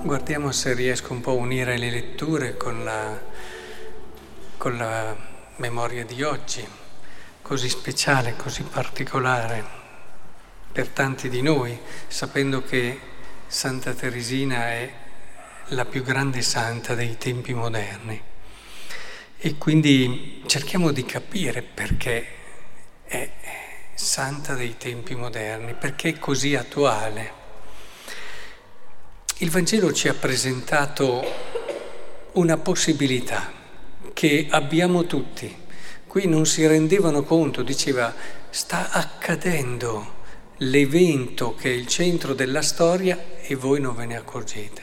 Guardiamo se riesco un po' a unire le letture con la, con la memoria di oggi, così speciale, così particolare per tanti di noi, sapendo che Santa Teresina è la più grande santa dei tempi moderni. E quindi cerchiamo di capire perché è santa dei tempi moderni, perché è così attuale. Il Vangelo ci ha presentato una possibilità che abbiamo tutti. Qui non si rendevano conto, diceva, sta accadendo l'evento che è il centro della storia e voi non ve ne accorgete.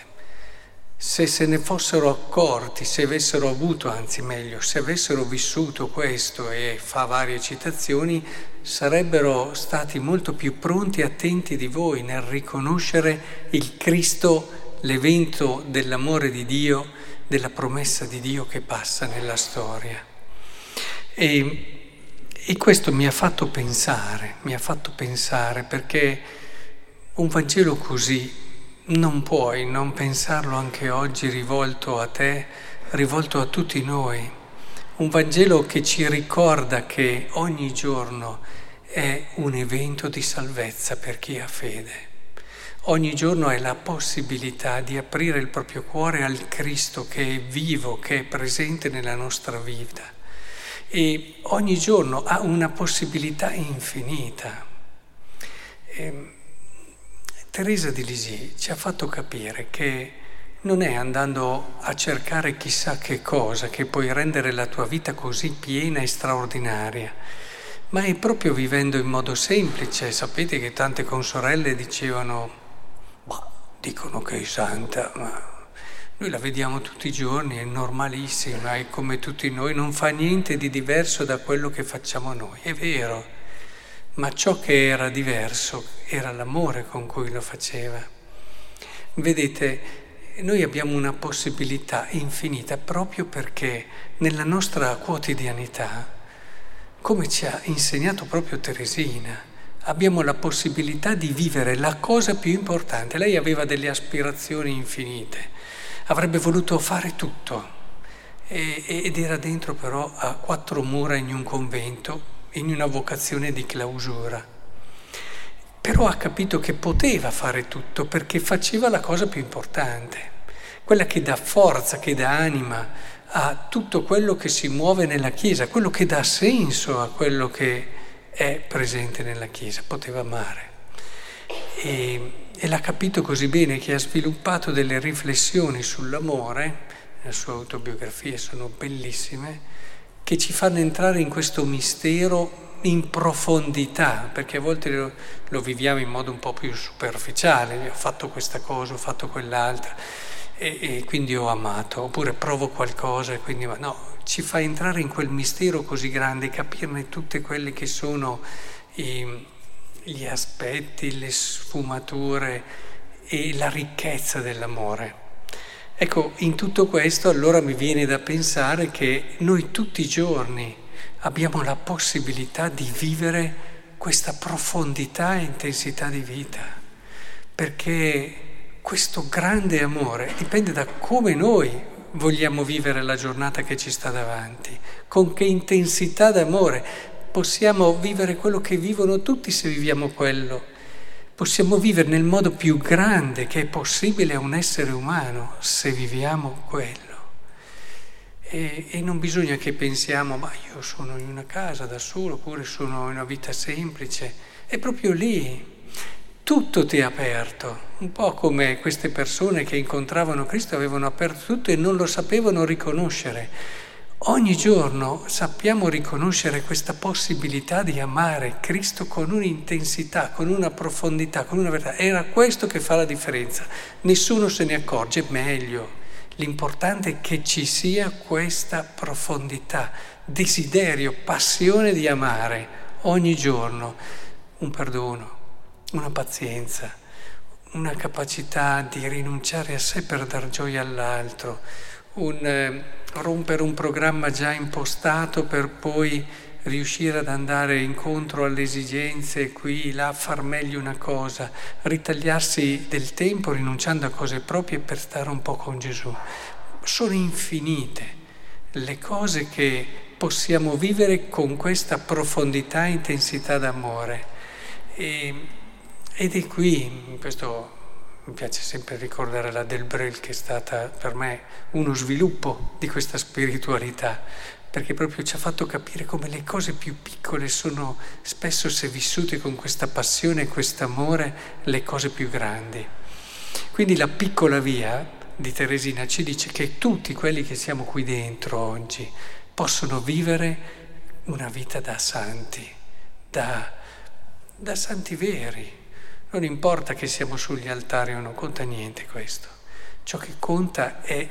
Se se ne fossero accorti, se avessero avuto, anzi meglio, se avessero vissuto questo e fa varie citazioni, sarebbero stati molto più pronti e attenti di voi nel riconoscere il Cristo, l'evento dell'amore di Dio, della promessa di Dio che passa nella storia. E, e questo mi ha fatto pensare, mi ha fatto pensare perché un Vangelo così non puoi non pensarlo anche oggi rivolto a te, rivolto a tutti noi. Un Vangelo che ci ricorda che ogni giorno è un evento di salvezza per chi ha fede. Ogni giorno è la possibilità di aprire il proprio cuore al Cristo che è vivo, che è presente nella nostra vita. E ogni giorno ha una possibilità infinita. E ehm, Teresa di Lisieux ci ha fatto capire che non è andando a cercare chissà che cosa che puoi rendere la tua vita così piena e straordinaria, ma è proprio vivendo in modo semplice. Sapete che tante consorelle dicevano, bah, dicono che è santa, ma noi la vediamo tutti i giorni, è normalissima, è come tutti noi, non fa niente di diverso da quello che facciamo noi. È vero, ma ciò che era diverso era l'amore con cui lo faceva. Vedete, noi abbiamo una possibilità infinita proprio perché nella nostra quotidianità, come ci ha insegnato proprio Teresina, abbiamo la possibilità di vivere la cosa più importante. Lei aveva delle aspirazioni infinite, avrebbe voluto fare tutto ed era dentro però a quattro mura in un convento in una vocazione di clausura. Però ha capito che poteva fare tutto perché faceva la cosa più importante, quella che dà forza, che dà anima a tutto quello che si muove nella Chiesa, quello che dà senso a quello che è presente nella Chiesa, poteva amare. E, e l'ha capito così bene che ha sviluppato delle riflessioni sull'amore, le sue autobiografie sono bellissime, che ci fanno entrare in questo mistero in profondità, perché a volte lo, lo viviamo in modo un po' più superficiale, ho fatto questa cosa, ho fatto quell'altra e, e quindi ho amato, oppure provo qualcosa e quindi no, ci fa entrare in quel mistero così grande, capirne tutte quelle che sono i, gli aspetti, le sfumature e la ricchezza dell'amore. Ecco, in tutto questo allora mi viene da pensare che noi tutti i giorni abbiamo la possibilità di vivere questa profondità e intensità di vita, perché questo grande amore dipende da come noi vogliamo vivere la giornata che ci sta davanti, con che intensità d'amore possiamo vivere quello che vivono tutti se viviamo quello Possiamo vivere nel modo più grande che è possibile a un essere umano se viviamo quello. E, e, non bisogna che pensiamo, ma io sono in una casa da solo, oppure sono in una vita semplice. È proprio lì. Tutto ti è aperto, un po' come queste persone che incontravano Cristo avevano aperto tutto e non lo sapevano riconoscere. Ogni giorno sappiamo riconoscere questa possibilità di amare Cristo con un'intensità, con una profondità, con una verità. Era questo che fa la differenza. Nessuno se ne accorge, meglio. L'importante è che ci sia questa profondità, desiderio, passione di amare ogni giorno, un perdono, una pazienza, una capacità di rinunciare a sé per dar gioia all'altro, un eh, rompere un programma già impostato per poi riuscire ad andare incontro alle esigenze qui, là, far meglio una cosa, ritagliarsi del tempo rinunciando a cose proprie per stare un po' con Gesù. Sono infinite le cose che possiamo vivere con questa profondità e intensità d'amore. E, ed è qui, questo mi piace sempre ricordare la Del Brel che è stata per me uno sviluppo di questa spiritualità, perché proprio ci ha fatto capire come le cose più piccole sono spesso, se vissute con questa passione e questo amore, le cose più grandi. Quindi la piccola via di Teresina ci dice che tutti quelli che siamo qui dentro oggi possono vivere una vita da santi, da, da santi veri. Non importa che siamo sugli altari o non conta niente questo. Ciò che conta è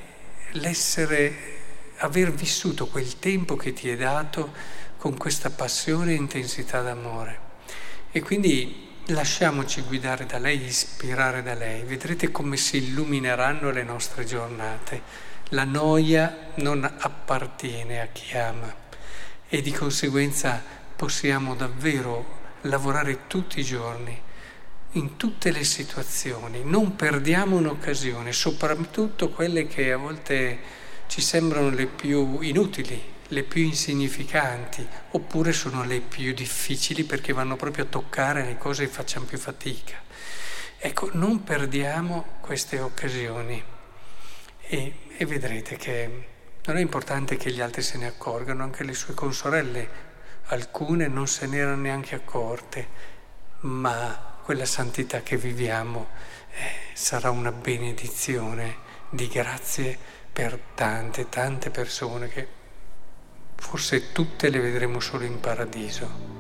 l'essere aver vissuto quel tempo che ti è dato con questa passione e intensità d'amore. E quindi lasciamoci guidare da lei, ispirare da lei, vedrete come si illumineranno le nostre giornate. La noia non appartiene a chi ama e di conseguenza possiamo davvero lavorare tutti i giorni, in tutte le situazioni, non perdiamo un'occasione, soprattutto quelle che a volte ci sembrano le più inutili, le più insignificanti, oppure sono le più difficili perché vanno proprio a toccare le cose e facciamo più fatica. Ecco, non perdiamo queste occasioni e, e vedrete che non è importante che gli altri se ne accorgano, anche le sue consorelle, alcune non se ne erano neanche accorte, ma quella santità che viviamo eh, sarà una benedizione di grazie per tante, tante persone che forse tutte le vedremo solo in paradiso.